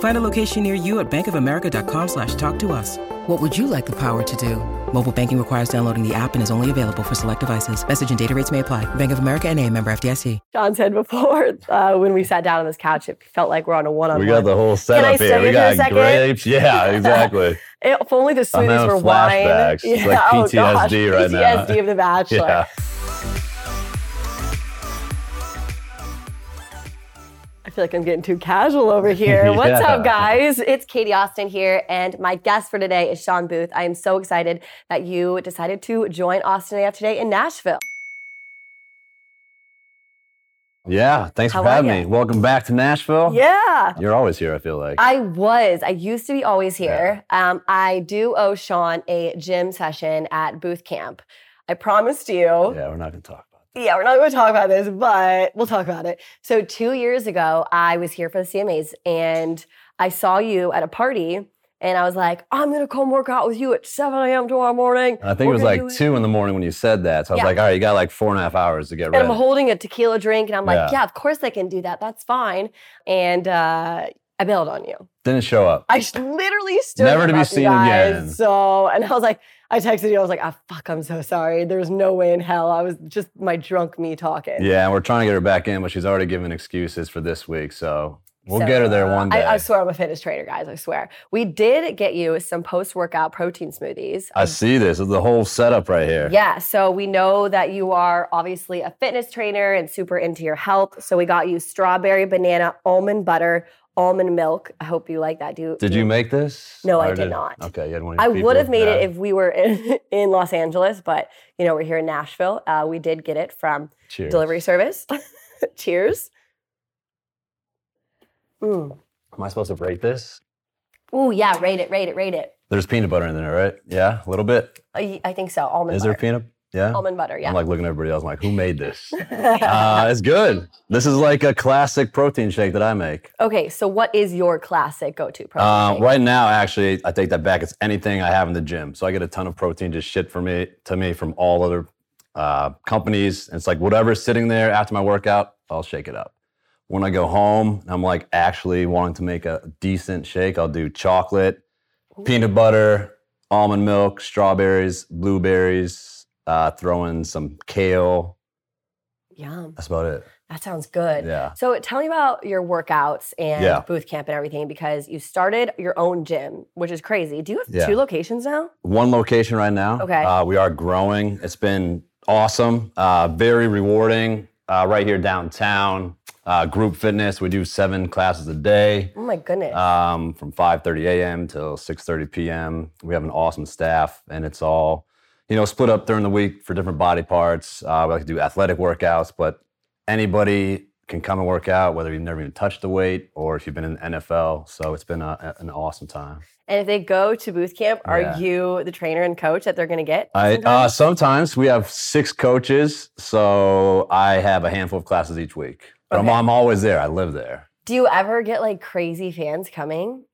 Find a location near you at bankofamerica.com slash talk to us. What would you like the power to do? Mobile banking requires downloading the app and is only available for select devices. Message and data rates may apply. Bank of America and a member FDIC. Shawn said before uh, when we sat down on this couch, it felt like we're on a one-on-one. We got the whole setup I here. We here for a got grapes. Yeah, exactly. If only the I'm smoothies having were wine. flashbacks. It's like oh PTSD gosh, right now. PTSD of The Bachelor. yeah. Feel like I'm getting too casual over here. What's up, guys? It's Katie Austin here, and my guest for today is Shawn Booth. I am so excited that you decided to join Austin AF today in Nashville. Yeah. Thanks How for having me. Welcome back to Nashville. Yeah. You're always here, I feel like. I was. I used to be always here. Um, I do owe Shawn a gym session at Booth Camp. I promised you. yeah, we're not going to talk Yeah, we're not going to talk about this, but we'll talk about it. So, two years ago, I was here for the CMAs and I saw you at a party and I was like, I'm going to come work out with you at 7 a.m. tomorrow morning. I think We're it was like two in the morning when you said that. So I was Yeah. like, all right, you got like four and a half hours to get And ready. And I'm holding a tequila drink and I'm like, Yeah. yeah, of course I can do that. That's fine. And uh, I bailed on you. Didn't show up. I literally stood Never to be seen guys. again. So, and I was like, I texted you. I was like, "Ah, fuck, I'm so sorry. There's no way in hell. I was just my drunk me talking." Yeah, and we're trying to get her back in, but she's already given excuses for this week. So we'll So, get her there one day. I, I swear I'm a fitness trainer, guys. I swear. We did get you some post-workout protein smoothies. I see this. Is the whole setup right here. Yeah, so we know that you are obviously a fitness trainer and super into your health. So we got you strawberry, banana, almond butter, almond milk. I hope you like that. Do Did you make this? No, I Or did not. Okay, you had one of I would have made it if we were in, in Los Angeles, but you know we're here in Nashville. Uh, we did get it from Cheers. delivery service. Cheers. Mm. Am I supposed to rate this? Ooh, yeah, rate it, rate it, rate it. There's peanut butter in there, right? Yeah, a little bit. I, I think so. Almond Is there peanut? Yeah. Almond butter, yeah. I'm like looking at everybody else. I'm like, who made this? uh, it's good. This is like a classic protein shake that I make. okay, so what is your classic go-to protein Uh, shake? right now, actually, I take that back. It's anything I have in the gym. So I get a ton of protein just shit for me to me from all other uh, companies. And it's like whatever's sitting there after my workout, I'll shake it up. When I go home, I'm like actually wanting to make a decent shake. I'll do chocolate, peanut butter, almond milk, strawberries, blueberries. Uh, throw in some kale. Yum. That's about it. That sounds good. Yeah. So tell me about your workouts and Yeah. booth camp and everything because you started your own gym, which is crazy. Do you have Yeah. two locations now? one location right now. Okay. Uh, we are growing. It's been awesome, uh, very rewarding. Uh, right here downtown, uh, group fitness. We do seven classes a day, Oh my goodness. um, from 5:30 a.m. till 6:30 p.m. We have an awesome staff, and it's all, you know, split up during the week for different body parts. Uh, we like to do athletic workouts, but anybody can come and work out, whether you've never even touched the weight or if you've been in the NFL. So it's been a, an awesome time. and if they go to booth camp, are Yeah. you the trainer and coach that they're going to get? I uh, sometimes? sometimes we have six coaches, so I have a handful of classes each week. But I'm, I'm always there. I live there. Do you ever get like crazy fans coming?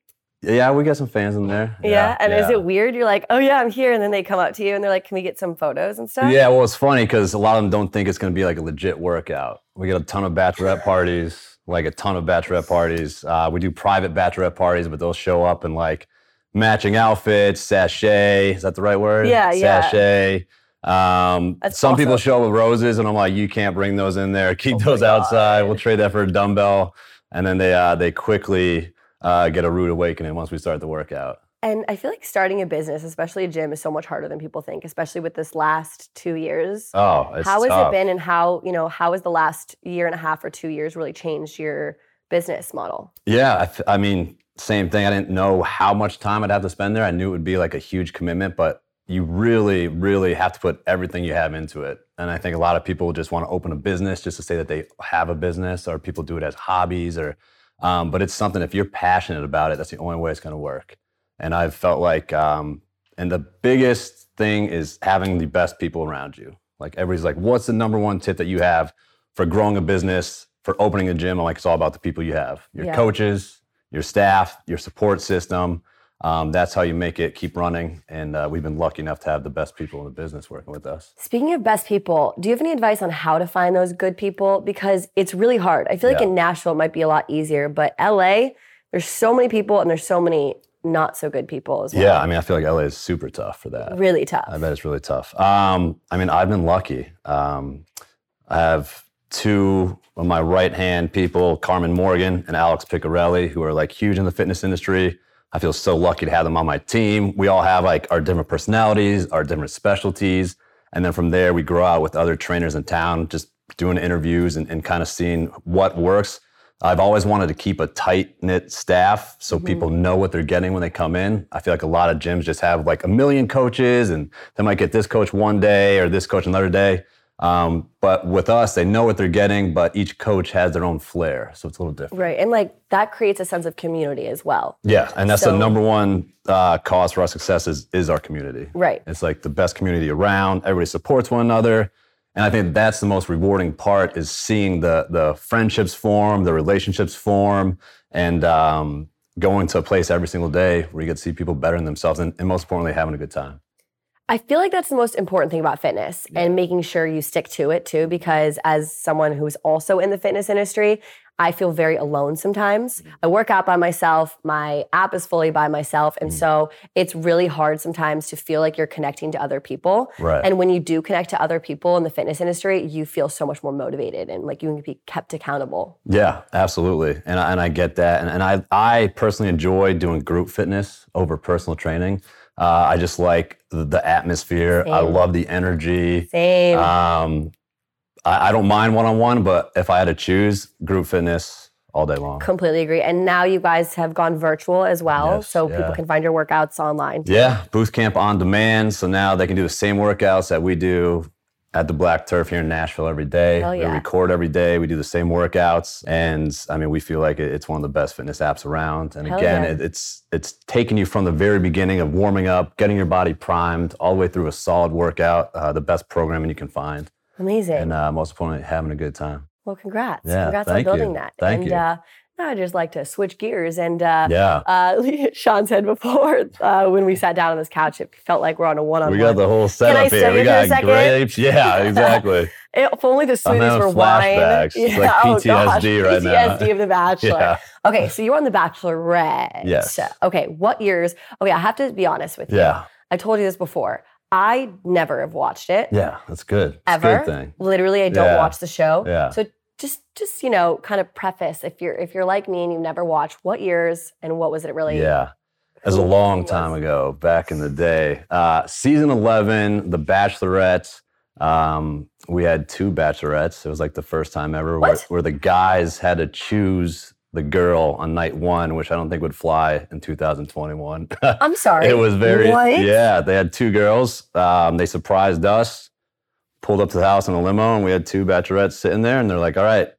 Yeah, we got some fans in there. Yeah. And is it weird? You're like, oh yeah, I'm here. And then they come up to you and they're like, can we get some photos and stuff? Yeah, well, it's funny because a lot of them don't think it's going to be like a legit workout. We get a ton of bachelorette parties, like a ton of bachelorette parties. Uh, we do private bachelorette parties, but they'll show up in like matching outfits, sachet. Is that the right word? Yeah, yeah. Sachet. Um, That's some people show up with roses, and I'm like, you can't bring those in there. Keep Oh those outside. We'll trade that for a dumbbell. And then they uh, they quickly uh, get a rude awakening once we start the workout. And I feel like starting a business, especially a gym, is so much harder than people think, especially with this last two years. Oh, it's how has tough. it been and how, you know, how has the last year and a half or two years really changed your business model? Yeah, I mean, same thing. I didn't know how much time I'd have to spend there. I knew it would be like a huge commitment, but you really, really have to put everything you have into it. And I think a lot of people just want to open a business just to say that they have a business, or people do it as hobbies, or. Um, but it's something. If you're passionate about it, that's the only way it's going to work. And I've felt like, um, and the biggest thing is having the best people around you. Like everybody's like, what's the number one tip that you have for growing a business, for opening a gym? I'm like, it's all about the people you have, your Yeah. coaches, your staff, your support system. Um, that's how you make it keep running. And uh, we've been lucky enough to have the best people in the business working with us. Speaking of best people, do you have any advice on how to find those good people? Because it's really hard. I feel like Yeah. in Nashville it might be a lot easier, but LA, there's so many people and there's so many not so good people as well. Yeah, I mean, I feel like LA is super tough for that. Really tough. I bet it's really tough. Um, I mean, I've been lucky. Um, I have two of my right hand people, Carmen Morgan and Alex Piccarelli, who are like huge in the fitness industry. I feel so lucky to have them on my team. We all have like our different personalities, our different specialties. And then from there, we grow out with other trainers in town, just doing interviews and, and kind of seeing what works. I've always wanted to keep a tight knit staff so mm-hmm. people know what they're getting when they come in. I feel like a lot of gyms just have like a million coaches and they might get this coach one day or this coach another day. Um, but with us, they know what they're getting, but each coach has their own flair. So it's a little different. Right. And like that creates a sense of community as well. Yeah. And that's So- the number one uh, cause for our success is, is our community. Right. It's like the best community around. Everybody supports one another. And I think that's the most rewarding part is seeing the the friendships form, the relationships form, and um, going to a place every single day where you get to see people bettering themselves and, and most importantly, having a good time. I feel like that's the most important thing about fitness and making sure you stick to it too, because as someone who's also in the fitness industry, I feel very alone sometimes. Mm-hmm. I work out by myself, my app is fully by myself. Mm-hmm. And so it's really hard sometimes to feel like you're connecting to other people. Right. And when you do connect to other people in the fitness industry, you feel so much more motivated and like you can be kept accountable. Yeah, absolutely. And I, and I get that. And, and I, I personally enjoy doing group fitness over personal training. Uh, I just like the, atmosphere. I love the energy. Same. Um, I, I don't mind one on one, but if I had to choose, group fitness all day long. Completely agree. And now you guys have gone virtual as well. Yes, so yeah. people can find your workouts online. Yeah, booth camp on demand. So now they can do the same workouts that we do at the Black Turf here in Nashville every day. Hell yeah. We record every day. We do the same workouts, and I mean, we feel like it's one of the best fitness apps around. And Hell again, yeah. it, it's it's taking you from the very beginning of warming up, getting your body primed, all the way through a solid workout, uh, the best programming you can find, Amazing. and uh, most importantly, having a good time. Well, congrats. Yeah, congrats thank on building you. that. Thank and you. uh I just like to switch gears and uh Yeah. uh Shawn said before uh, when we sat down on this couch, it felt like we're on a one-on-one. We got the whole setup here. We got grapes. Yeah, exactly. If only the smoothies were wine. flashbacks. It's like oh, PTSD right now. PTSD of The Bachelor. Yeah. Okay, so you're on The Bachelorette. Yes. Okay, what years? Okay, I have to be honest with you. Yeah. I told you this before. I never have watched it. Yeah, that's good. Ever. good thing. Literally, I don't Yeah. watch the show. Yeah. So just just you know, kind of preface if you're if you're like me and you've never watched, what years and what was it really? Yeah. It was a long time ago, back in the day. Uh, season 11, The Bachelorette. Um, we had two bachelorettes. It was like the first time ever where, where the guys had to choose the girl on night one, which I don't think would fly in 2021. I'm sorry. It was very What? yeah. They had two girls. Um, they surprised us. Pulled up to the house in a limo, and we had two bachelorettes sitting there. And they're like, "All right,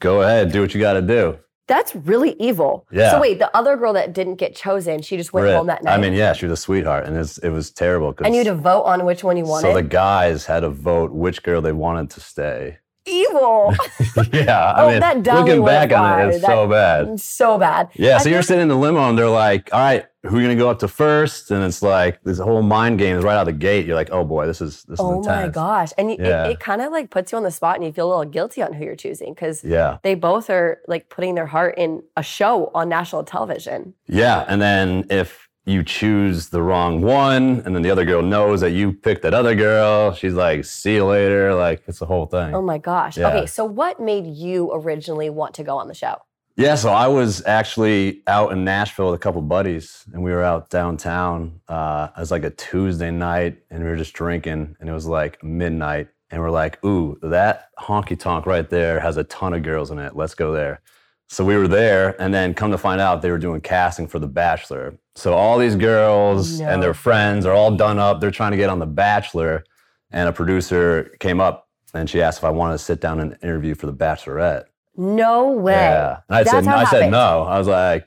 go ahead, do what you got to do." That's really evil. Yeah. So wait, the other girl that didn't get chosen, she just went Rip. home that night. I mean, yeah, she was a sweetheart, and it was, it was terrible. 'cause- and you had to vote on which one you wanted. so the guys had to vote which girl they wanted to stay. evil. yeah, I Oh, mean, that looking back on it, it's so bad. so bad. Yeah, I so you're sitting in the limo, and they're like, "All right, who are you gonna go up to first? And it's like this whole mind game is right out of the gate. You're like, "Oh boy, this is this is Oh my gosh. And you, Yeah. it, it kind of like puts you on the spot and you feel a little guilty on who you're choosing because Yeah, they both are like putting their heart in a show on national television. yeah, and then if you choose the wrong one, and then the other girl knows that you picked that other girl, she's like, "See you later." Like it's the whole thing. Oh my gosh. Yeah. Okay, so what made you originally want to go on the show? Yeah, so I was actually out in Nashville with a couple buddies, and we were out downtown. Uh, it was like a Tuesday night, and we were just drinking, and it was like midnight, and we're like, "Ooh, that honky tonk right there has a ton of girls in it. Let's go there." So we were there, and then come to find out, they were doing casting for The Bachelor. So all these girls No. and their friends are all done up. They're trying to get on The Bachelor, and a producer came up and she asked if I wanted to sit down and interview for The Bachelorette. No way. Yeah. And I That's said, I said no. I was like,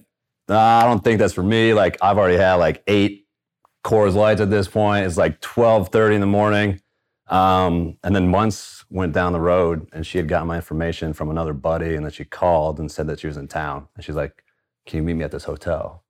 nah, I don't think that's for me. Like I've already had like eight Coors Lights at this point. It's like 12:30 in the morning. Um, and then once went down the road and she had gotten my information from another buddy and then she called and said that she was in town. And she's like, Can you meet me at this hotel?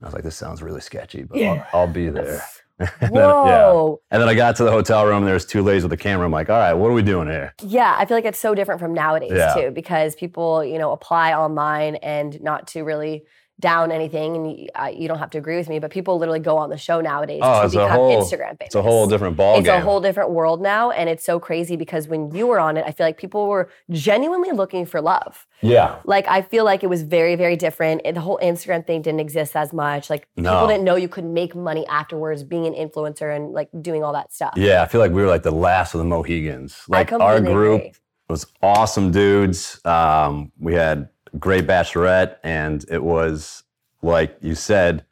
And I was like, This sounds really sketchy, but Yeah. I'll, I'll be there. And then- Whoa. And then I got to the hotel room and there was two ladies with a camera. I'm like, all right, what are we doing here? Yeah, I feel like it's so different from nowadays Yeah. too, because people, you know, apply online and not to really down anything, and you, uh, you don't have to agree with me, but people literally go on the show nowadays Oh, to it's a become whole- Instagram famous. It's a whole different ball It's game. a whole different world now, and it's so crazy because when you were on it, I feel like people were genuinely looking for love. yeah. Like I feel like it was very, very different. And the whole Instagram thing didn't exist as much. Like No. people didn't know you could make money afterwards being an influencer and like doing all that stuff. Yeah, I feel like we were like the last of the Mohegans. Like I our group agree. was awesome dudes. Um, we had great bachelorette, and it was like you said,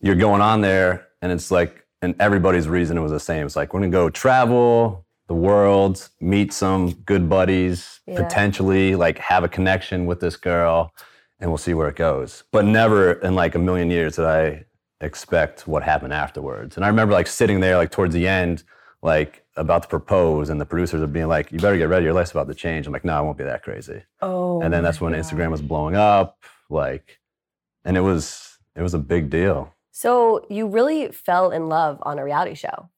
you're going on there, and it's like, and everybody's reason it was the same. It's like we're gonna go travel the world, meet some good buddies, Yeah. potentially like have a connection with this girl, and we'll see where it goes. But never in like a million years did I expect what happened afterwards. And I remember like sitting there like towards the end, like about to propose, and the producers are being like, "You better get ready, your life's about to change." I'm like, "No, I won't be that crazy." Oh. and then that's when God. Instagram was blowing up, like, and it was it was a big deal. So you really fell in love on a reality show.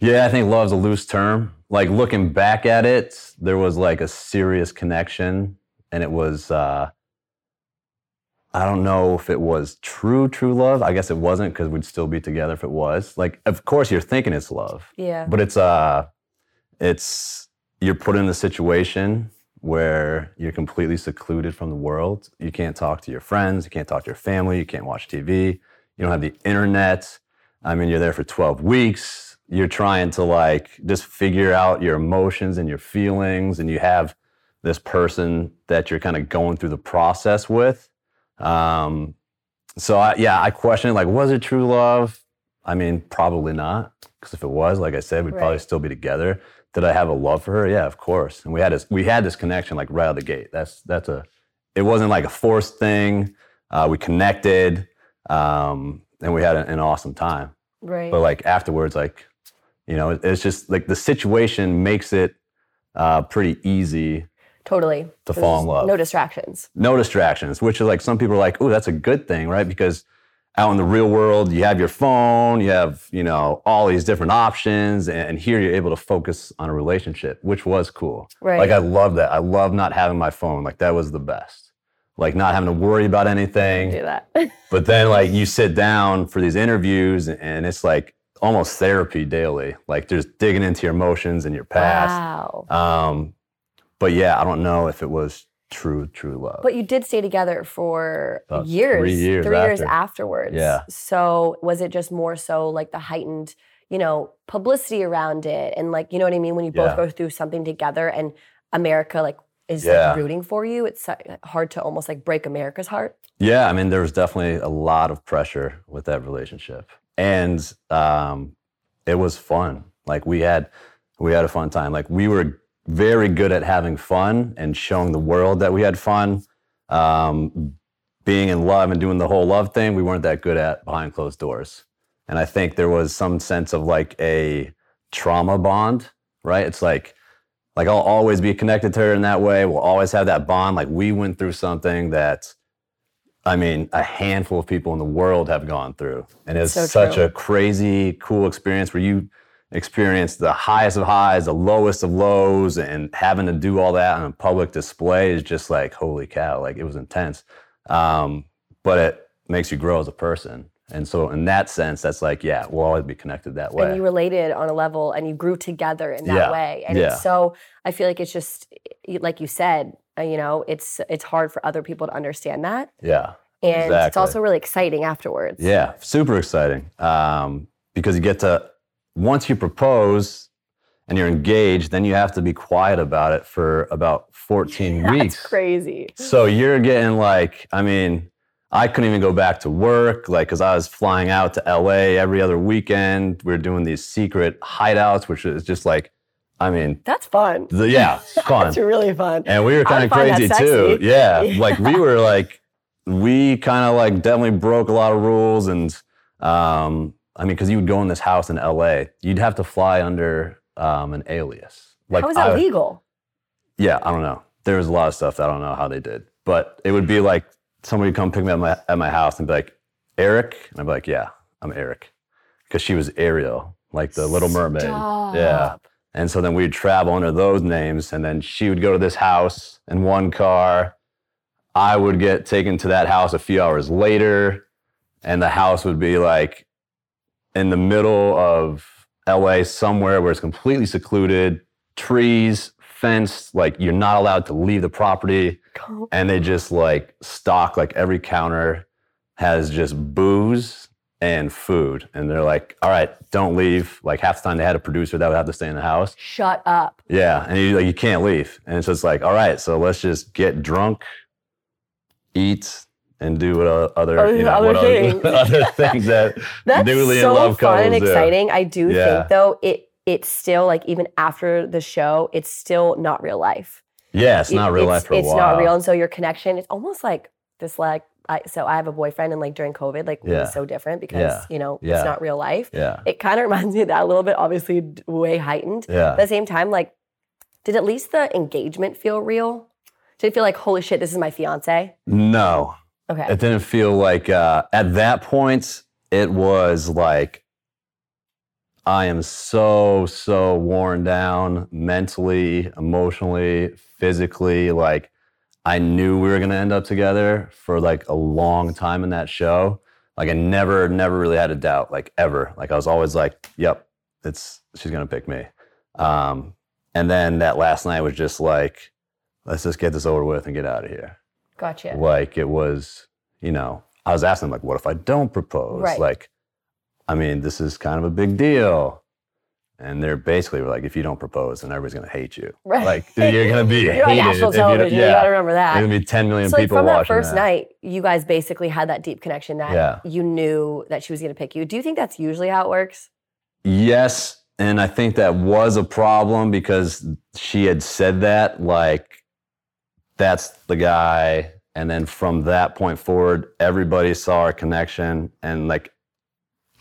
Yeah, I think love's a loose term. Like looking back at it, there was like a serious connection, and it was. uh I don't know if it was true, true love. I guess it wasn't because we'd still be together if it was. Like, of course, you're thinking it's love, Yeah. but it's uh, it's you're put in a situation where you're completely secluded from the world. You can't talk to your friends, you can't talk to your family, you can't watch TV, you don't have the internet. I mean, you're there for 12 weeks. You're trying to like just figure out your emotions and your feelings, and you have this person that you're kind of going through the process with. Um, so I, yeah, I question it, like, was it true love? I mean, probably not, because if it was, like I said, we'd probably still be together. Did I have a love for her? Yeah, of course. And we had this, we had this connection like right out of the gate. That's that's a, it wasn't like a forced thing. Uh, we connected, um, and we had an, an awesome time. Right. But like afterwards, like, you know, it's just like the situation makes it uh, pretty easy totally. to fall in love. No distractions. no distractions, which is like some people are like, oh, that's a good thing, right? Because out in the real world, you have your phone, you have, you know, all these different options, and here you're able to focus on a relationship, which was cool. Right. Like I love that. I love not having my phone. Like that was the best. Like not having to worry about anything. Do that. But then like you sit down for these interviews and it's like almost therapy daily. Like just digging into your emotions and your past. wow. Um, but yeah, I don't know if it was true, true love. But you did stay together for About years, three years years after. afterwards. Yeah. So was it just more so like the heightened, you know, publicity around it, and like you know what I mean when you both Yeah. go through something together, and America like is Yeah. like rooting for you. It's hard to almost like break America's heart. Yeah, I mean, there was definitely a lot of pressure with that relationship, and um, it was fun. Like we had, we had a fun time. Like we were very good at having fun and showing the world that we had fun. Um, being in love and doing the whole love thing, we weren't that good at behind closed doors. And I think there was some sense of like a trauma bond, right? It's like, like I'll always be connected to her in that way. We'll always have that bond. Like we went through something that I mean, a handful of people in the world have gone through. And it's So such true. a crazy, cool experience where you experience the highest of highs, the lowest of lows, and having to do all that on a public display is just like, holy cow, like it was intense. Um, but it makes you grow as a person. And so, in that sense, that's like, yeah, we'll always be connected that way. And you related on a level and you grew together in that Yeah. way. And Yeah. it's so, I feel like it's just, like you said, uh, you know, it's it's hard for other people to understand that, Yeah. and it's also really exciting afterwards. Yeah, super exciting. Um, because you get to once you propose and you're engaged, then you have to be quiet about it for about 14 That's weeks. That's crazy. So you're getting like, I mean, I couldn't even go back to work, like, because I was flying out to LA every other weekend. We were doing these secret hideouts, which is just like, I mean, That's fun. the, yeah, fun. That's really fun. And we were kind of crazy too. Yeah. Yeah. Like we were like, we kind of like definitely broke a lot of rules. And um, I mean, because you would go in this house in LA, you'd have to fly under um, an alias. Like How is that I- legal? Yeah, I don't know. There was a lot of stuff that I don't know how they did. But it would be like somebody would come pick me up at my, at my house and be like, Eric? And I'd be like, yeah, I'm Eric. Because she was Ariel, like the Little Mermaid. Yeah. And so then we'd travel under those names, and then she would go to this house in one car. I would get taken to that house a few hours later, and the house would be like in the middle of LA somewhere where it's completely secluded, trees, fenced, like you're not allowed to leave the property. And they just like stock, like every counter has just booze and food. And they're like, all right, don't leave. Like half the time they had a producer that would have to stay in the house. Shut up. Yeah. And you like you can't leave. And so it's like, all right, so let's just get drunk, eat, and do what other, Other- you know, other things. other, things that That's newly so in love fun and couples do. exciting. I do Yeah. think though it it's still like even after the show, it's still not real life. Yeah, it's not real it's, life for a It's not real, and so your connection, it's almost like this like. I, so I have a boyfriend, and like during COVID, like it Yeah. was so different because Yeah. you know Yeah. it's not real life. Yeah. It kind of reminds me of that a little bit, obviously way heightened. Yeah. At the same time, like, did at least the engagement feel real? Did it feel like holy shit, this is my fiance? No. Okay, It didn't feel like uh, at that point it was like I am so so worn down mentally, emotionally, physically. Like I knew we were gonna end up together for like a long time in that show. Like I never never really had a doubt, like ever. Like I was always like, "Yep, it's she's gonna pick me." Um, and then that last night was just like, "Let's just get this over with and get out of here." Gotcha. like it was you know i was asking like what if i don't propose Right. like i mean this is kind of a big deal and they're basically like if you don't propose then everybody's going to hate you Right. like you're going to be You're on hated national if you television. yeah You gotta remember that. there's to be 10 million so like people from that first that. night, you guys basically had that deep connection that Yeah. you knew that she was gonna pick you. Do you think that's usually how it works? Yes, and I think that was a problem because she had said that like that's the guy and then from that point forward everybody saw our connection and like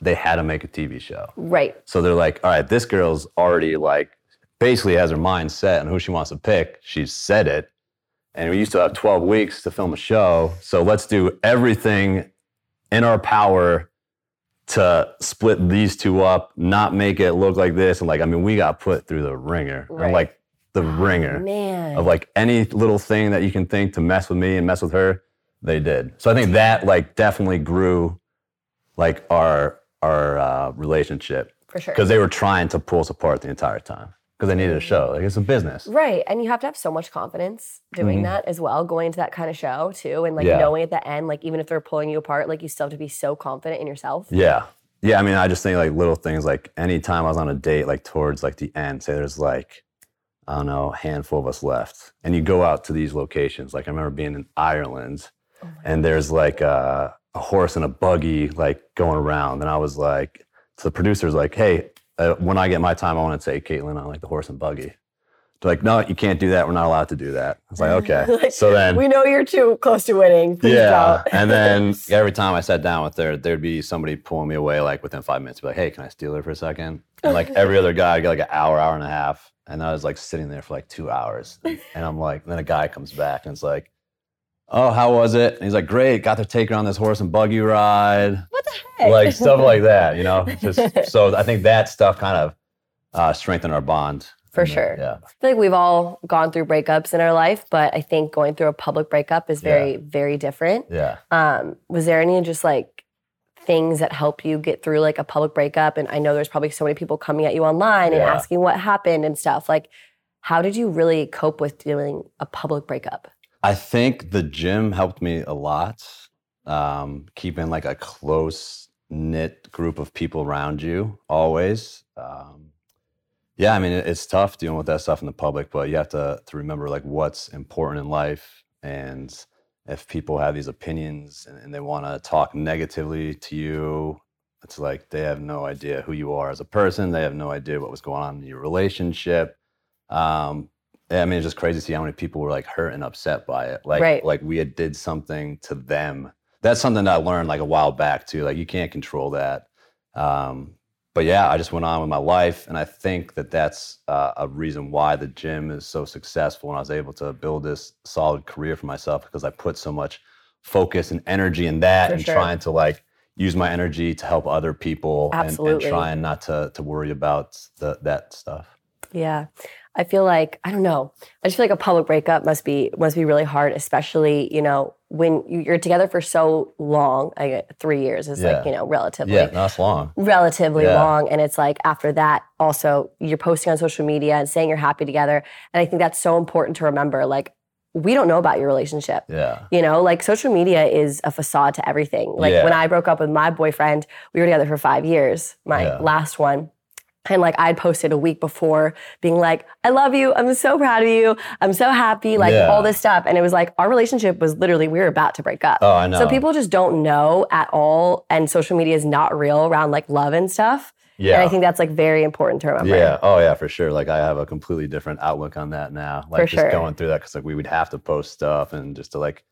they had to make a TV show. Right. So they're like, "All right, this girl's already like basically has her mind set on who she wants to pick. She's said it. And we used to have 12 weeks to film a show. So let's do everything in our power to split these two up, not make it look like this. And like, I mean, we got put through the ringer. Right. And like the ringer Man. of like any little thing that you can think to mess with me and mess with her, they did. So I think that like definitely grew like our our uh, relationship for sure. because they were trying to pull us apart the entire time because they needed a show. Like it's a business. Right. And you have to have so much confidence doing Mhm. that as well, going into that kind of show too. And like Yeah. knowing at the end, like even if they're pulling you apart, like you still have to be so confident in yourself. Yeah. Yeah. I mean, I just think like little things like anytime I was on a date, like towards like the end, say there's like, I don't know, a handful of us left. And you go out to these locations. Like I remember being in Ireland Oh and there's like a, a horse and a buggy like going around. And I was like, so the producer's like, hey, uh, when I get my time, I want to take Kaitlyn on like the horse and buggy. They're like, no, you can't do that. We're not allowed to do that. I was like, okay. Like, so then we know you're too close to winning. Please yeah. and then every time I sat down with her, there'd be somebody pulling me away like within five minutes, be like, hey, can I steal her for a second? And like every other guy, I'd get like an hour, hour and a half. And I was like sitting there for like two hours. And I'm like, and then a guy comes back and it's like, oh, how was it? And he's like, great, got to take her on this horse and buggy ride. what the heck? Like stuff like that, you know? Just so I think that stuff kind of uh, strengthened our bond. For sure. Yeah. I feel like we've all gone through breakups in our life, but I think going through a public breakup is very, very different. Yeah. Um, was there any just like things that help you get through like a public breakup? And I know there's probably so many people coming at you online and asking what happened and stuff. Like, how did you really cope with doing a public breakup? I think the gym helped me a lot. Um, keeping like a close knit group of people around you always. Um, yeah, I mean it, it's tough dealing with that stuff in the public, but you have to to remember like what's important in life, and if people have these opinions and, and they want to talk negatively to you, it's like they have no idea who you are as a person. They have no idea what was going on in your relationship. Um, I mean, it's just crazy to see how many people were like hurt and upset by it. Like, Right. like we had did something to them. That's something that I learned like a while back too. Like, you can't control that. Um, but yeah, I just went on with my life, and I think that that's uh, a reason why the gym is so successful, and I was able to build this solid career for myself because I put so much focus and energy in that, For and sure. trying to like use my energy to help other people, and, and trying not to to worry about the, that stuff. Yeah. I feel like I don't know. I just feel like a public breakup must be must be really hard, especially you know when you- you're together for so long. I three years is like you know relatively Yeah, that's long. relatively Yeah. long, and it's like after that also you're posting on social media and saying you're happy together, and I think that's so important to remember. Like we don't know about your relationship. Yeah. You know, like social media is a facade to everything. Like Yeah. when I broke up with my boyfriend, we were together for five years, my Yeah. last one. And like I'd posted a week before being like, I love you. I'm so proud of you. I'm so happy. Like Yeah. all this stuff. And it was like our relationship was literally, we were about to break up. Oh, I know. So people just don't know at all. And social media is not real around like love and stuff. yeah. And I think that's like very important to remember. Yeah. Oh, yeah, for sure. Like I have a completely different outlook on that now. Like For just sure. going through that because like we would have to post stuff and just to like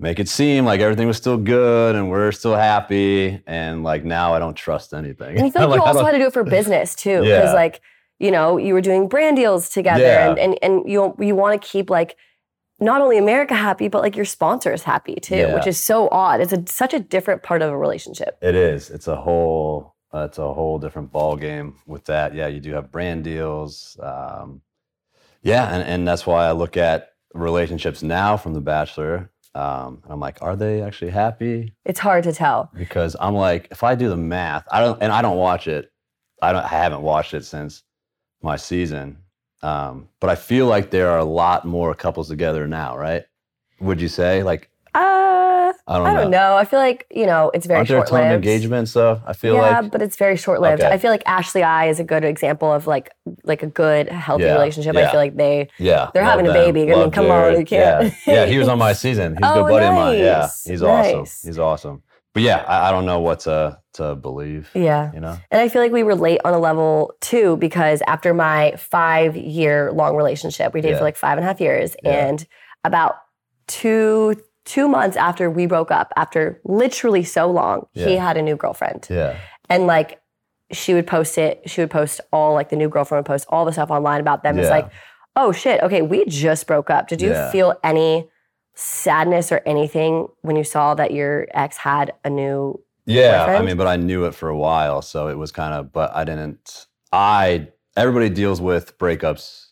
make it seem like everything was still good and we're still happy. And like now I don't trust anything. And I feel like, you also had to do it for business too, because Yeah. like you know you were doing brand deals together, Yeah. and and and you you want to keep like not only America happy, but like your sponsors happy too, Yeah. which is so odd. It's a, such a different part of a relationship. It is. It's a whole. Uh, it's a whole different ball game with that. Yeah, you do have brand deals. Um, yeah, and, and that's why I look at relationships now from The Bachelor. Um, and I'm like, are they actually happy? It's hard to tell. because I'm like, if I do the math, I don't, and I don't watch it. I don't. I haven't watched it since my season. Um, but I feel like there are a lot more couples together now, right? Would you say? Like, Uh, I don't, I don't know. I feel like you know it's very Aren't there a ton of engagement stuff? I feel yeah, like. but it's very short lived. Okay. I feel like Ashley I is a good example of like like a good healthy Yeah, relationship. I feel like they yeah, they're love having a them. baby. I mean, Love come on, Jared. you can't- Yeah. yeah, he was on my season. He's a Oh, good buddy of mine. Yeah, nice, he's awesome. nice. He's awesome. But yeah, I, I don't know what to to believe. yeah. You know. And I feel like we relate on a level too, because after my five year long relationship, we dated Yeah. for like five and a half years. Yeah. And about two two months after we broke up, after literally so long, he had a new girlfriend. Yeah. And like she would post it, she would post all like the new girlfriend would post all the stuff online about them. It's like, oh shit, okay, we just broke up. Did you Yeah. feel any sadness or anything when you saw that your ex had a new Yeah, I mean, but I knew it for a while, so it was kind of. But I didn't. I everybody deals with breakups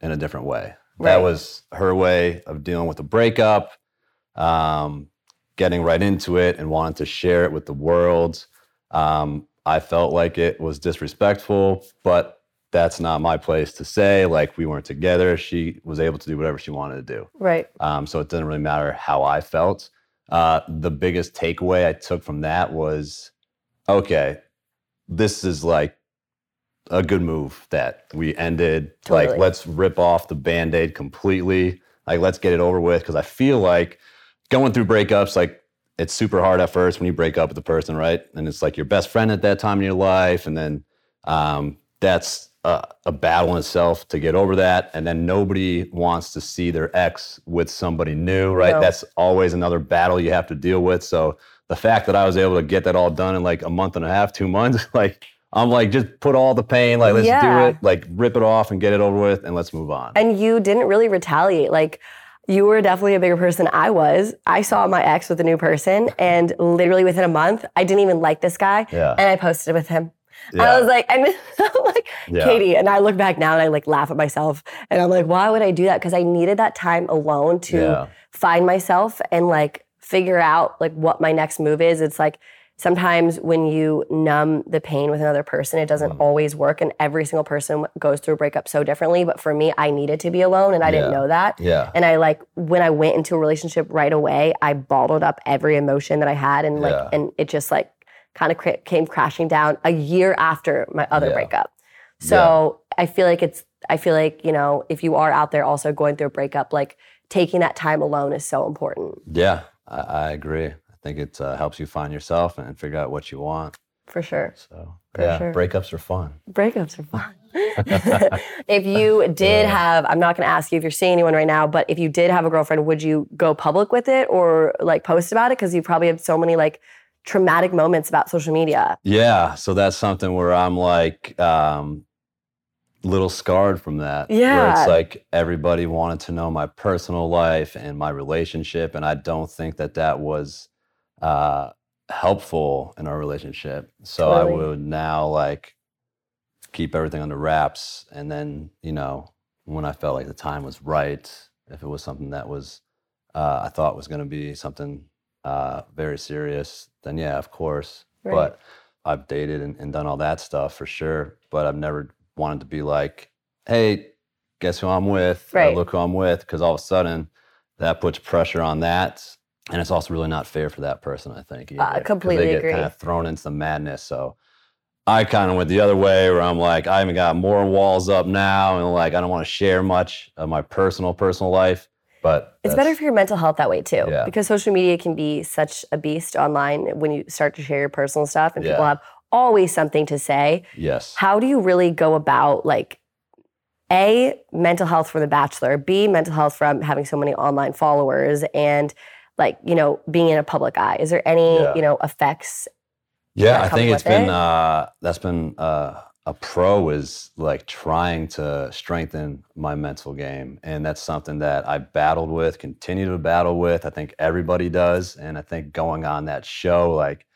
in a different way. That was her way of dealing with the breakup, um, getting right into it and wanting to share it with the world. Um, I felt like it was disrespectful, but that's not my place to say. Like we weren't together. She was able to do whatever she wanted to do. right. Um, so it didn't really matter how I felt. Uh, the biggest takeaway I took from that was okay, this is like a good move that we ended. Totally. Like, let's rip off the band aid completely. Like, let's get it over with. Cause I feel like going through breakups, like, it's super hard at first when you break up with the person, right? And it's like your best friend at that time in your life. And then um, that's a, a battle in itself to get over that. And then nobody wants to see their ex with somebody new, right? No. That's always another battle you have to deal with. So the fact that I was able to get that all done in like a month and a half, two months, like I'm like, just put all the pain, like let's Yeah. do it, like rip it off and get it over with, and let's move on. And you didn't really retaliate. Like you were definitely a bigger person than I was. I saw my ex with a new person, and literally within a month, I didn't even like this guy, Yeah. and I posted with him. Yeah. I was like, and I'm like, Yeah. Katie, and I look back now and I like laugh at myself, and I'm like, why would I do that? Because I needed that time alone to find myself and like figure out like what my next move is. It's like sometimes when you numb the pain with another person, it doesn't Mm. always work. And every single person goes through a breakup so differently. But for me, I needed to be alone and I didn't know that. Yeah. And I like when I went into a relationship right away, I bottled up every emotion that I had and like Yeah. and it just like kind of cra- came crashing down a year after my other Yeah. breakup. So I feel like it's I feel like, you know, if you are out there also going through a breakup, like taking that time alone is so important Yeah, I, I agree. I think it uh, helps you find yourself and figure out what you want. for sure. So For yeah, sure. breakups are fun. Breakups are fun. if you did have, I'm not going to ask you if you're seeing anyone right now, but if you did have a girlfriend, would you go public with it or like post about it? Because you probably have so many like traumatic moments about social media. Yeah, so that's something where I'm like um little scarred from that. Yeah. Where Yeah. it's like everybody wanted to know my personal life and my relationship and I don't think that that was uh helpful in our relationship. So I would now like keep everything under wraps and then, you know, when I felt like the time was right, if it was something that was uh I thought was going to be something uh very serious, then yeah, of course. Right. But I've dated and, and done all that stuff for sure, but I've never wanted to be like, hey, guess who I'm with? or Right. look who I'm with, because all of a sudden that puts pressure on that. And it's also really not fair for that person, I think. either, 'cause completely they get agree. kind of thrown into the madness. So I kind of went the other way where I'm like, I even got more walls up now, and like I don't want to share much of my personal personal life. But It's better for your mental health that way too, Yeah. because social media can be such a beast online when you start to share your personal stuff and people have always something to say. yes, How do you really go about like A, mental health from the bachelor, B, mental health from having so many online followers and like, you know, being in a public eye? Is there any, Yeah. you know, effects? Yeah, I think it's been it? uh, that's been uh, a pro is like trying to strengthen my mental game, and that's something that I battled with, continue to battle with. I think everybody does, and I think going on that show like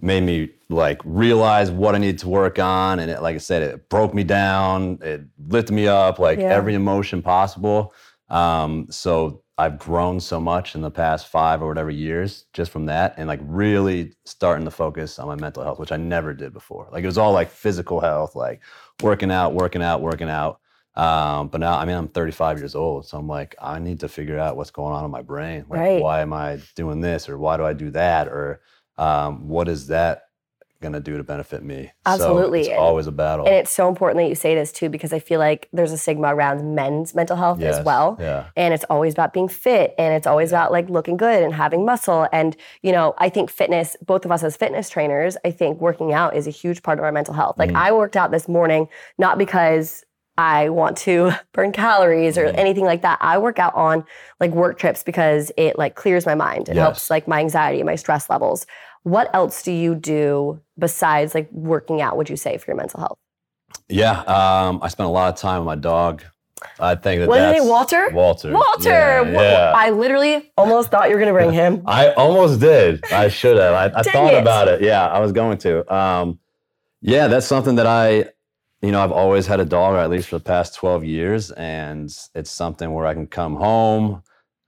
made me like realize what I needed to work on, and it, like I said, it broke me down, it lifted me up, like Yeah. every emotion possible. Um, so I've grown so much in the past five or whatever years just from that, and like really starting to focus on my mental health, which I never did before. Like it was all like physical health, like working out, working out, working out. Um, but now, I mean, I'm 35 years old, so I'm like, I need to figure out what's going on in my brain. Like, Right. why am I doing this, or why do I do that, or um, what is that gonna do to benefit me? Absolutely, so it's always a battle. And it's so important that you say this too, because I feel like there's a stigma around men's mental health as well. Yeah. and it's always about being fit and it's always about like looking good and having muscle and you know i think fitness both of us as fitness trainers i think working out is a huge part of our mental health like Mhm. i worked out this morning not because i want to burn calories or Mhm. anything like that i work out on like work trips because it like clears my mind it Yes. helps like my anxiety and my stress levels what else do you do besides like working out would you say for your mental health Yeah, um, I spent a lot of time with my dog. I think that What that's name, Walter? Walter. walter Yeah, yeah. i literally almost thought you were gonna bring him I almost did. I should have. I, I thought it. about it. Yeah, I was going to. Um, yeah, that's something that I, you know, I've always had a dog, or at least for the past 12 years. And it's something where I can come home,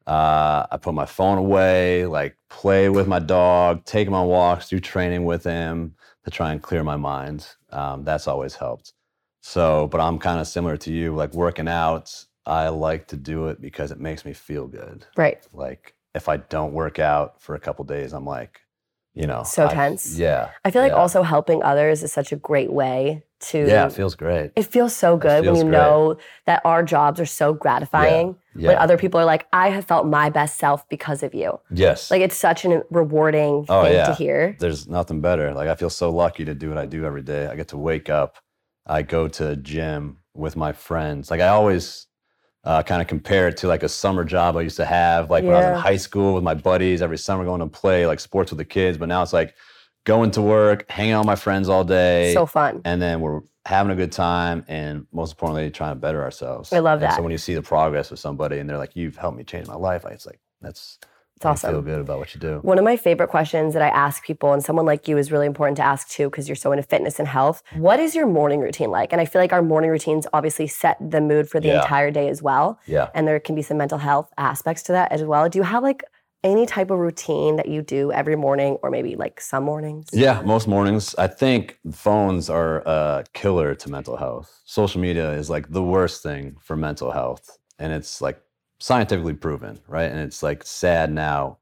uh, I put my phone away, like play with my dog, take him on walks, do training with him to try and clear my mind. Um, that's always helped. So, but I'm kind of similar to you, like working out. I like to do it because it makes me feel good right like if I don't work out for a couple days, I'm like, you know, So I- tense. yeah, I feel like yeah. also helping others is such a great way to. yeah, it feels great. it feels so good when you great. know that our jobs are so gratifying. Yeah, When other people are like, I have felt my best self because of you. yes, Like it's such a rewarding Oh, thing yeah. to hear. there's nothing better. Like I feel so lucky to do what I do every day. I get to wake up, I go to a gym with my friends. Like I always uh, kind of compare it to like a summer job I used to have, like when I was in high school with my buddies every summer going to play like sports with the kids. But now it's like going to work, hanging out with my friends all day. So fun. and then we're having a good time and most importantly trying to better ourselves I love And that. so when you see the progress with somebody and they're like you've helped me change my life it's like that's It's awesome. feel good about what you do One of my favorite questions that I ask people, and someone like you is really important to ask too, because you're so into fitness and health. What is your morning routine like? And I feel like our morning routines obviously set the mood for the Yeah. entire day as well. yeah And there can be some mental health aspects to that as well. Do you have like any type of routine that you do every morning or maybe like some mornings? Yeah, most mornings. I think phones are a killer to mental health. Social media is like the worst thing for mental health. And it's like scientifically proven, right? And it's like sad now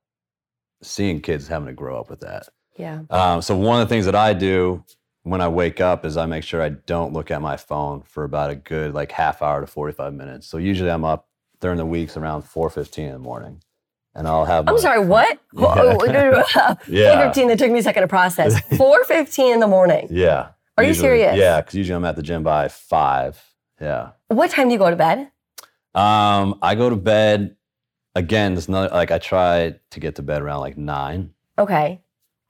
seeing kids having to grow up with that. Yeah. Um, so one of the things that I do when I wake up is I make sure I don't look at my phone for about a good like half hour to 45 minutes. So usually I'm up during the weeks around 4:15 in the morning. And I'll have I'm sorry, what? Yeah. Oh. Yeah. 4:15 that took me a second to process. 4:15 in the morning. Yeah. Are you serious? Yeah, because usually I'm at the gym by five. Yeah. What time do you go to bed? Um, I go to bed again. There's another like I try to get to bed around like nine, Okay.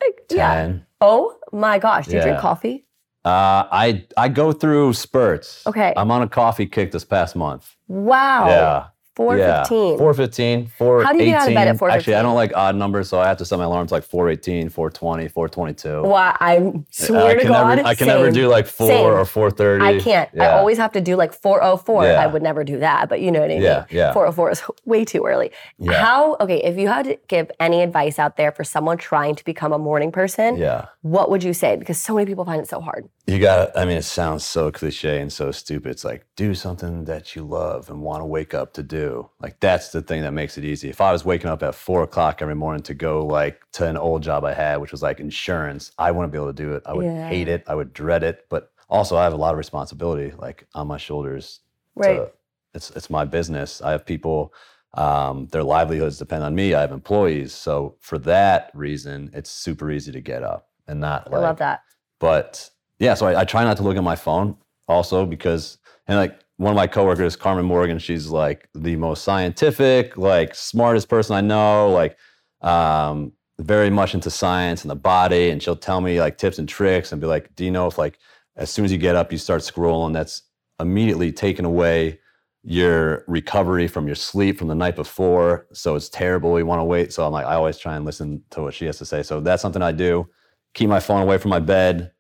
Like, yeah. Oh my gosh. Do you drink coffee? Uh, I I go through spurts. Okay. I'm on a coffee kick this past month. Wow. Yeah. 4:15. Four fifteen. Four. How do you get out of bed at Actually, I don't like odd numbers, so I have to set my alarm to like 418, 420, 422. Well, I swear I to can God, never, I can same. never do like four Same. or four thirty. I can't. I always have to do like 404. Yeah. I would never do that, but you know what I mean. Yeah, yeah. 404 is way too early. Yeah. How, okay, if you had to give any advice out there for someone trying to become a morning person, Yeah. what would you say? Because so many people find it so hard. You got I mean, it sounds so cliche and so stupid. It's like, do something that you love and want to wake up to do. Like, that's the thing that makes it easy. If I was waking up at four o'clock every morning to go, like, to an old job I had, which was like insurance, I wouldn't be able to do it. I would Yeah. hate it. I would dread it. But also, I have a lot of responsibility, like, on my shoulders. Right. To, it's, it's my business. I have people, um, their livelihoods depend on me. I have employees. So, for that reason, it's super easy to get up and not Like, I love that. but yeah, so I, I try not to look at my phone also because, and like one of my coworkers, Carmen Morgan, she's like the most scientific, like smartest person I know, like um, very much into science and the body. And she'll tell me like tips and tricks and be like, do you know if like as soon as you get up, you start scrolling, that's immediately taken away your recovery from your sleep from the night before. So it's terrible. You want to wait. So I'm like, I always try and listen to what she has to say. So that's something I do. Keep my phone away from my bed.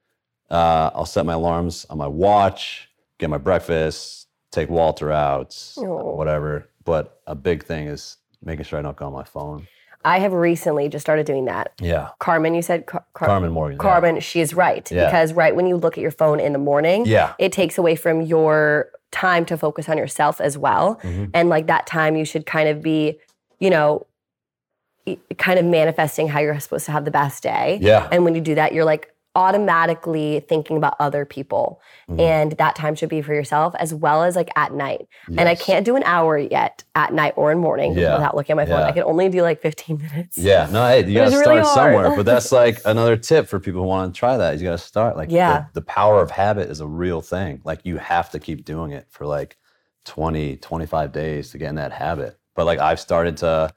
Uh, I'll set my alarms on my watch, get my breakfast, take Walter out, Oh. whatever. But a big thing is making sure I don't go on my phone. I have recently just started doing that. Yeah. Carmen, you said Car- Car- Carmen Morgan. yeah. Carmen, she is right. Yeah. Because right when you look at your phone in the morning, Yeah. it takes away from your time to focus on yourself as well. Mhm. And like that time, you should kind of be, you know, kind of manifesting how you're supposed to have the best day. Yeah. And when you do that, you're like automatically thinking about other people. Mhm. And that time should be for yourself as well as like at night. And I can't do an hour yet at night or in morning Yeah. without looking at my phone. Yeah. I can only do like 15 minutes. Yeah, no, hey, you gotta start really somewhere. But that's like another tip for people who want to try that. You gotta start. Like, Yeah. the, the power of habit is a real thing. Like, you have to keep doing it for like 20, 25 days to get in that habit. But like, I've started to,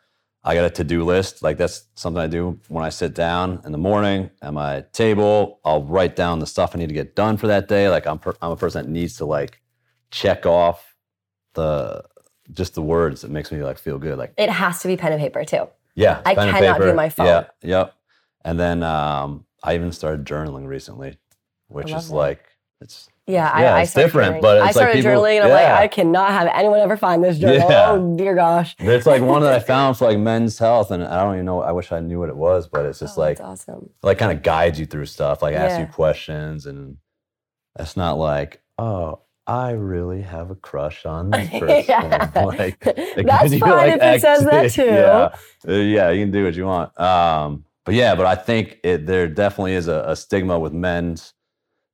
I got a to do list. Like, that's something I do when I sit down in the morning at my table. I'll write down the stuff I need to get done for that day. Like, I'm, per, I'm a person that needs to like check off the, just the words that makes me like feel good. Like, It has to be pen and paper too. yeah, I cannot do my phone. Yeah, yep. And then um, I even started journaling recently, which is that. like it's Yeah, I, Yeah, I it's started different, journaling. but it's I like started people- journaling and I'm yeah. like, I cannot have anyone ever find this journal. Yeah. Oh dear gosh. it's like one that I found for like men's health, and I don't even know. I wish I knew what it was, but it's just Oh, like that's awesome. like kind of guides you through stuff, like asks you questions, and it's not like oh. I really have a crush on this person. Yeah. like, That's fine if it says that too. Yeah, Uh, yeah, you can do what you want. Um, but yeah, but I think it, there definitely is a, a stigma with men's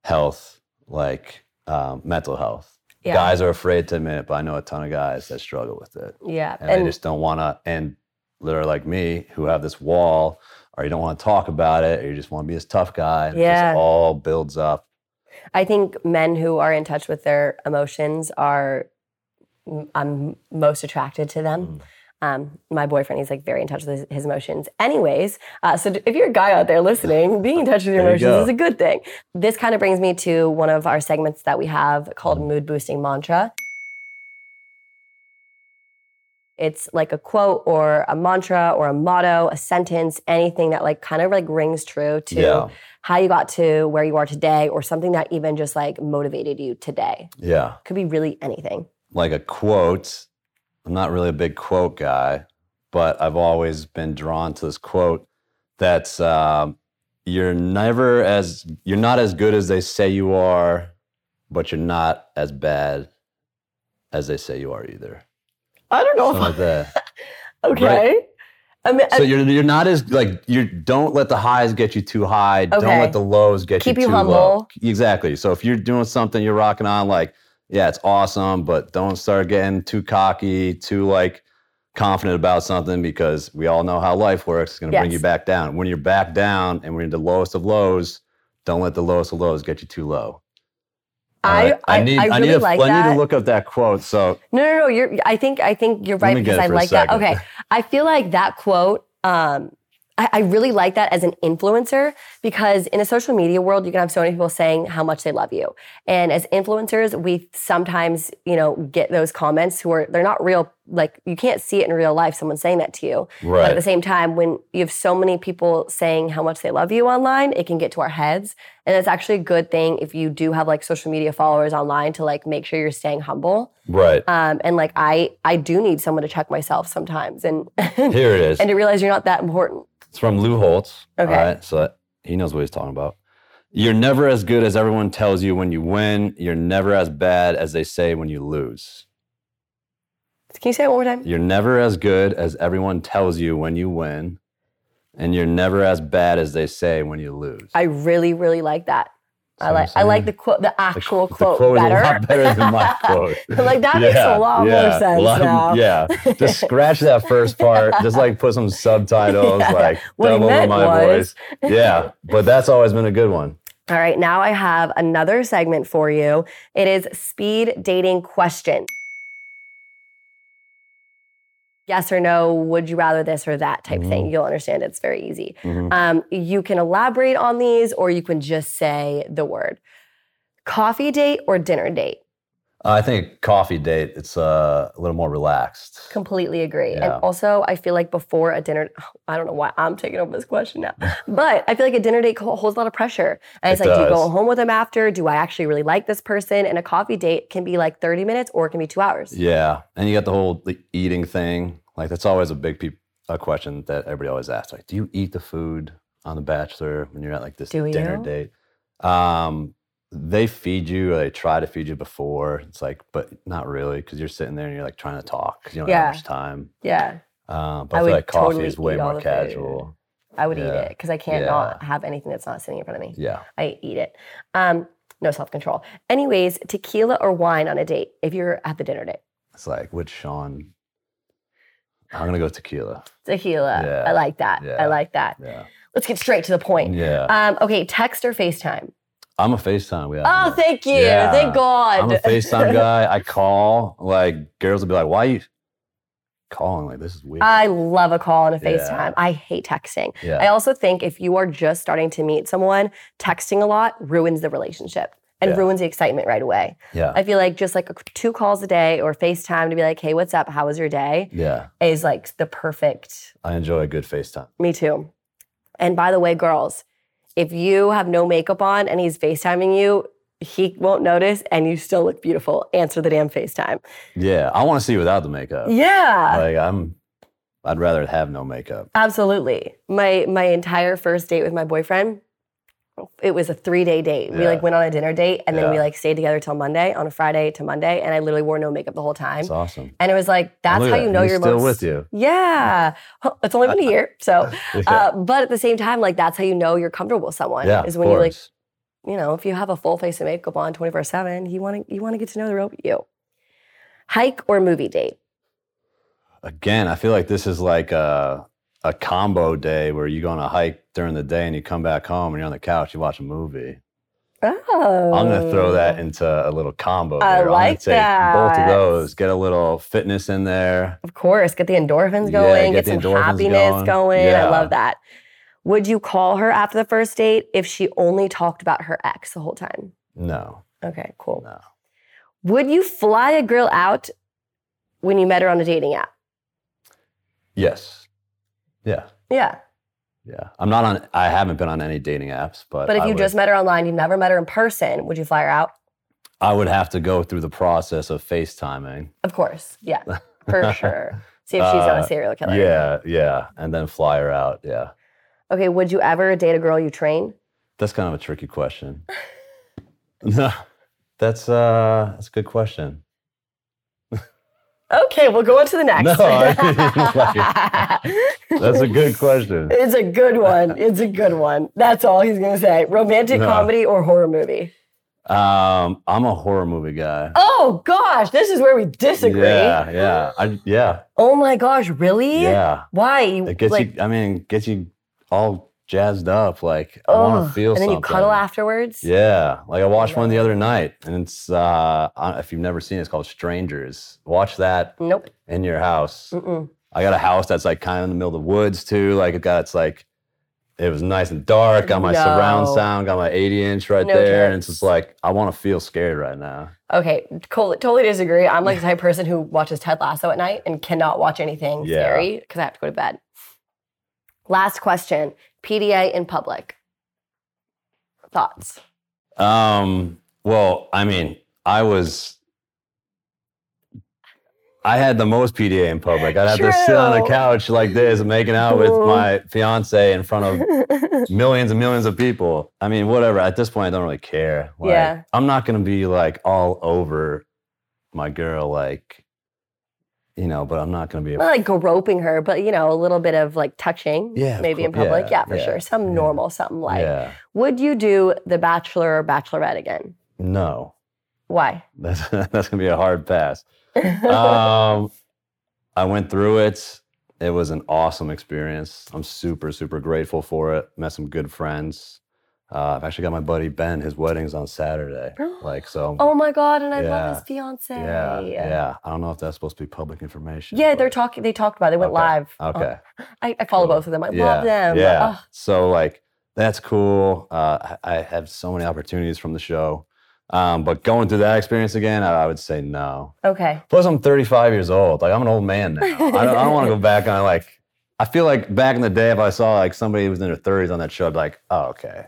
health, like um, mental health. Yeah. Guys are afraid to admit it, but I know a ton of guys that struggle with it, Yeah. and, they just don't want to. And they're like me, who have this wall, or you don't want to talk about it, or you just want to be this tough guy. And It Yeah. just all builds up. I think men who are in touch with their emotions are I'm most attracted to Mm. Um, my boyfriend, he's like very in touch with his, his emotions. Anyways, uh, so if you're a guy out there listening, being in touch with your There emotions go. is a good thing. This kind of brings me to one of our segments that we have called. Mood Boosting Mantra. It's like a quote or a mantra or a motto, a sentence, anything that like kind of like rings true to Yeah. how you got to where you are today or something that even just like motivated you today. Yeah. Could be really anything. like a quote. I'm not really a big quote guy, but I've always been drawn to this quote that's um, you're never as you're not as good as they say you are, but you're not as bad as they say you are either. I don't know. Something like that. okay. I mean, So you're you're not as like you don't let the highs get you too high. Don't let the lows get Keep you you too low. Exactly. So if you're doing something you're rocking on, like yeah, it's awesome, but don't start getting too cocky, too like confident about something because we all know how life works. It's gonna bring you back down. When you're back down and we're in the lowest of lows, don't let the lowest of lows get you too low. I, Alright? I, need I I need to like I need to look up that quote. So No, no, no. You're. I think. I think you're right because I like that. Okay. I feel like that quote. Um, I, I really like that as an influencer because in a social media world, you can have so many people saying how much they love you, and as influencers, we sometimes, you know, get those comments who are they're not real. Like you can't see it in real life. Someone saying that to you. Right. But at the same time, when you have so many people saying how much they love you online, it can get to our heads. And it's actually a good thing if you do have like social media followers online to like make sure you're staying humble. Right. Um, and like I, I do need someone to check myself sometimes, and Here it is. and to realize you're not that important. It's from Lou Holtz. Okay. All right. So he knows what he's talking about. You're never as good as everyone tells you when you win. You're never as bad as they say when you lose. Can you say it one more time? You're never as good as everyone tells you when you win. And you're never as bad as they say when you lose. I really, really like that. I like, I'm like the quote, the The actual the quote, quote better. is a lot better than my quote. like that makes a lot more sense lot- now. Yeah. Just scratch that first part. Just like put some subtitles, Yeah. like double my was- voice. Yeah. But that's always been a good one. All right, now I have another segment for you. It is speed dating question. Yes or no, would you rather this or that type Mm-hmm. thing. You'll understand it's very easy. Um, you can elaborate on these or you can just say the word. Coffee date or dinner date? I think coffee date, it's uh, a little more relaxed. Completely agree. And also, I feel like before a dinner, I don't know why I'm taking over this question now, but I feel like a dinner date holds a lot of pressure. And it's It like, do you go home with them after? Do I actually really like this person? And a coffee date can be like 30 minutes or it can be two hours. Yeah, and you got the whole the eating thing. Like that's always a big peop a question that everybody always asks. Like, do you eat the food on The Bachelor when you're at like this Do dinner you? date? Um, they feed you, or they try to feed you before. It's like, but not really, because you're sitting there and you're like trying to talk because you don't Yeah. have much time. Yeah. Um, but I I, feel like coffee totally is way more casual. I would eat it because I can't Yeah. not have anything that's not sitting in front of me. Yeah, I eat it. Um, no self control. Anyways, tequila or wine on a date if you're at the dinner date? it's like which Shawn? I'm gonna go tequila. Tequila. Yeah. I like that. I like that. Yeah, Let's get straight to the point. yeah. Um, okay, text or FaceTime? I'm a Facetime. We Oh, thank you. Yeah. Thank God. I'm a FaceTime guy. I call. Like girls will be like, "Why are you calling? Like this is weird." I love a call and a Yeah. FaceTime. I hate texting. yeah, I also think if you are just starting to meet someone, texting a lot ruins the relationship and Yeah. ruins the excitement right away. yeah, I feel like just like two calls a day or FaceTime to be like, hey, what's up? How was your day? yeah. Is like the perfect, I enjoy a good FaceTime. me too. And by the way, girls, if you have no makeup on and he's FaceTiming you, he won't notice and you still look beautiful. Answer the damn FaceTime. Yeah, I want to see you without the makeup. Yeah. Like I'm, I'd rather have no makeup. Absolutely. My my entire first date with my boyfriend, it was a three day date. We like went on a dinner date and then we like stayed together till Monday on a Friday to Monday, and I literally wore no makeup the whole time. It's awesome. and it was like that's how you know He's you're still most, with you. Yeah, it's only been a year, so. Yeah, Uh, but at the same time, like that's how you know you're comfortable with someone. yeah is when you like, you know, if you have a full face of makeup on twenty four seven, you want to you want to get to know the real you. Hike or movie date? Again, I feel like this is like a a combo day where you go on a hike during the day and you come back home and you're on the couch, you watch a movie. Oh, I'm gonna throw oh. that into a little combo. I there. I'm like take both of those. Get a little fitness in there. Of course, get the endorphins Yeah, going, get get, the some happiness going. going. I love that. Would you call her after the first date if she only talked about her ex the whole time? No, Okay, cool. no. Would you fly a girl out when you met her on a dating app? Yes. Yeah. Yeah. Yeah. I'm not on. I haven't been on any dating apps, but But if I you would, just met her online, you've never met her in person, would you fly her out? I would have to go through the process of FaceTiming. Of course. Yeah. For sure. See if she's not Uh, a serial killer. Yeah, yeah, and then fly her out. Yeah, Okay, would you ever date a girl you train? that's kind of a tricky question. no, that's uh, that's a good question. Okay, we'll go on to the next. No, I That's a good question. It's a good one. It's a good one. That's all he's gonna say. Romantic No. comedy or horror movie? Um, I'm a horror movie guy. Oh gosh, this is where we disagree. Yeah, yeah, I, yeah, Oh my gosh, really? yeah. Why? It gets like, you. I mean, gets you all jazzed up. Like I want to feel and then something. you cuddle afterwards. Yeah, like I watched one the other night, and it's uh, if you've never seen it, it's called Strangers. Watch that Nope. in your house. Mm-mm. I got a house that's like kind of in the middle of the woods too. Like it got it's like it was nice and dark. Got my surround sound. Got my 80 inch right No there, and it's just like I want to feel scared right now. Okay, co- totally disagree. I'm like the type of person who watches Ted Lasso at night and cannot watch anything Yeah. scary because I have to go to bed. Last question: PDA in public. Thoughts? Um. Well, I mean, I was. I had the most PDA in public. I'd have to sit on a couch like this, making out with my fiance in front of millions and millions of people. I mean, whatever. At this point, I don't really care. Like, Yeah. I'm not gonna be like all over my girl, like, you know. But I'm not gonna be. A, Not like groping her, but you know, a little bit of like touching. Yeah, maybe in public. yeah, Yeah, for yeah, sure. Some normal, something like. yeah. Would you do The Bachelor or Bachelorette again? No, Why? that's that's gonna be a hard pass. um, I went through it. It was an awesome experience. I'm super, super grateful for it. Met some good friends. Uh, I've actually got my buddy Ben. His wedding's on Saturday. Like so. oh my god, and I love his fiance. yeah, yeah. I don't know if that's supposed to be public information. Yeah, but- they're talking. They talked about. it. They went Okay, live. Okay. Oh, I, I follow Cool. both of them. I yeah, love them. Yeah. Oh, So like that's cool. Uh, I I have so many opportunities from the show. Um, but going through that experience again, I, I would say no. okay. Plus, I'm 35 years old. Like I'm an old man now. I don't, don't want to go back on like. I feel like back in the day, if I saw like somebody who was in their 30s on that show, I'd be like, oh okay,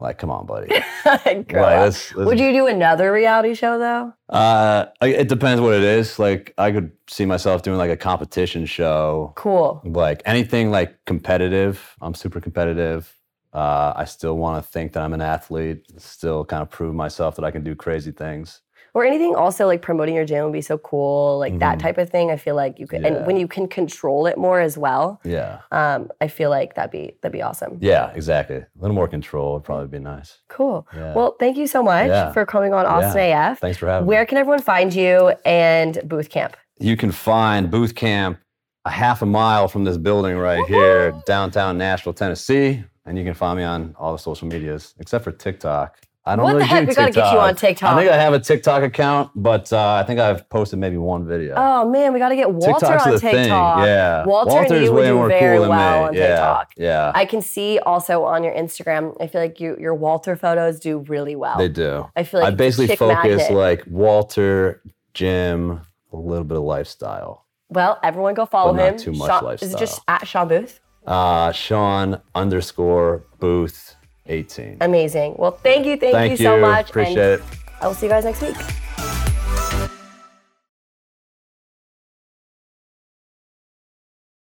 like come on, buddy. Like, let's- let's- Would you do another reality show though? Uh, it depends what it is. Like I could see myself doing like a competition show, Cool. like anything like competitive. I'm super competitive. Uh, I still want to think that I'm an athlete. Still kind of prove myself that I can do crazy things. Or anything also like promoting your gym would be so cool, like that Mhm. type of thing. I feel like you could, Yeah. and when you can control it more as well, Yeah. um, I feel like that'd be that'd be awesome. Yeah. Exactly. A little more control would probably be nice. Cool. Yeah. Well, thank you so much Yeah. for coming on Austin AF. Thanks for having me. Where can everyone find you and Booth Camp? you can find Booth Camp a half a mile from this building right here, downtown Nashville, Tennessee. And you can find me on all the social medias, except for TikTok. I don't What the really heck? do We gotta TikTok. get you on TikTok. I think I have a TikTok account, but uh, I think I've posted maybe one video. Oh man, we got to get Walter TikTok's on the TikTok. thing. Yeah. Walter and you would way do more very cool than well me. on yeah. TikTok. Yeah. I can see also on your Instagram. I feel like you, your Walter photos do really well. they do. I feel like I basically focus magnet. like Walter, Jim, a little bit of lifestyle. Well, everyone go follow him. too much Shawn- Is it just at Shawn Booth? Uh, Shawn underscore Booth 18. Amazing. Well, thank you, thank, Thank you so much. Appreciate and it. I will see you guys next week.